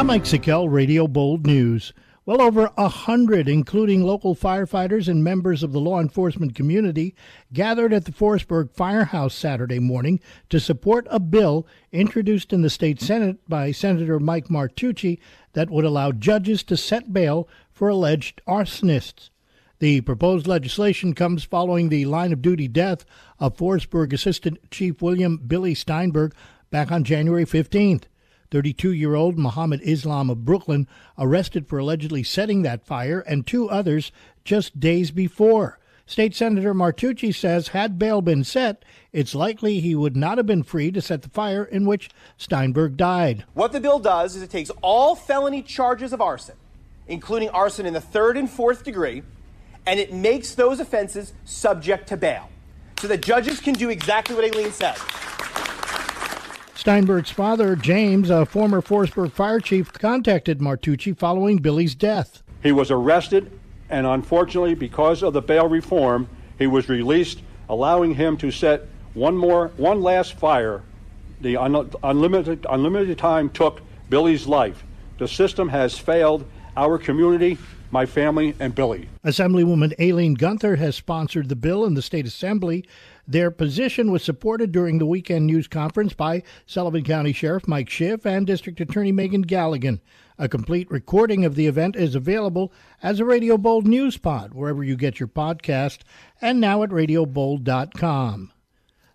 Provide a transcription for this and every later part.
I'm Mike Sikel, Radio Bold News. Well over a hundred, including local firefighters and members of the law enforcement community, gathered at the Forestburg Firehouse Saturday morning to support a bill introduced in the state Senate by Senator Mike Martucci that would allow judges to set bail for alleged arsonists. The proposed legislation comes following the line of duty death of Forestburg Assistant Chief William Billy Steinberg back on January 15th. 32 year old Muhammad Islam of Brooklyn, arrested for allegedly setting that fire, and two others just days before. State Senator Martucci says had bail been set, it's likely he would not have been free to set the fire in which Steinberg died. What the bill does is it takes all felony charges of arson, including arson in the third and fourth degree, and it makes those offenses subject to bail. So that judges can do exactly what Aileen said. Steinberg's father, James, a former Forestburg fire chief, contacted Martucci following Billy's death. He was arrested, and unfortunately, because of the bail reform, he was released, allowing him to set one more, one last fire. The un- unlimited, unlimited time took Billy's life. The system has failed our community my family, and Billy. Assemblywoman Aileen Gunther has sponsored the bill in the state assembly. Their position was supported during the weekend news conference by Sullivan County Sheriff Mike Schiff and District Attorney Megan Galligan. A complete recording of the event is available as a Radio Bold news pod wherever you get your podcast and now at radiobold.com.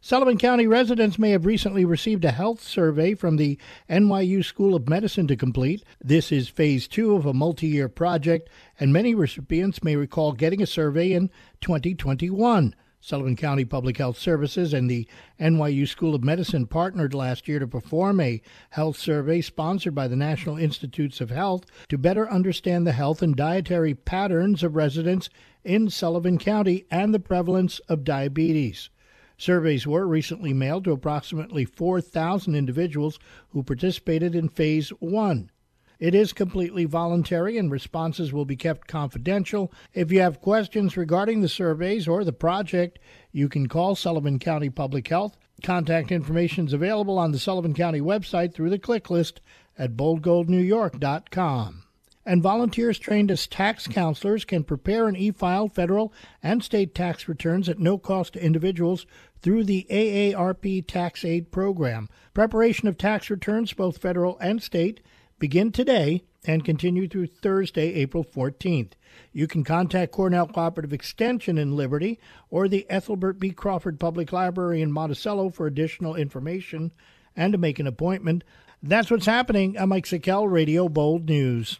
Sullivan County residents may have recently received a health survey from the NYU School of Medicine to complete. This is phase two of a multi year project, and many recipients may recall getting a survey in 2021. Sullivan County Public Health Services and the NYU School of Medicine partnered last year to perform a health survey sponsored by the National Institutes of Health to better understand the health and dietary patterns of residents in Sullivan County and the prevalence of diabetes. Surveys were recently mailed to approximately 4,000 individuals who participated in Phase 1. It is completely voluntary and responses will be kept confidential. If you have questions regarding the surveys or the project, you can call Sullivan County Public Health. Contact information is available on the Sullivan County website through the click list at boldgoldnewyork.com and volunteers trained as tax counselors can prepare and e-file federal and state tax returns at no cost to individuals through the AARP Tax-Aide Program. Preparation of tax returns, both federal and state, begin today and continue through Thursday, April 14th. You can contact Cornell Cooperative Extension in Liberty or the Ethelbert B. Crawford Public Library in Monticello for additional information and to make an appointment. That's what's happening. I'm Mike Sikel, Radio Bold News.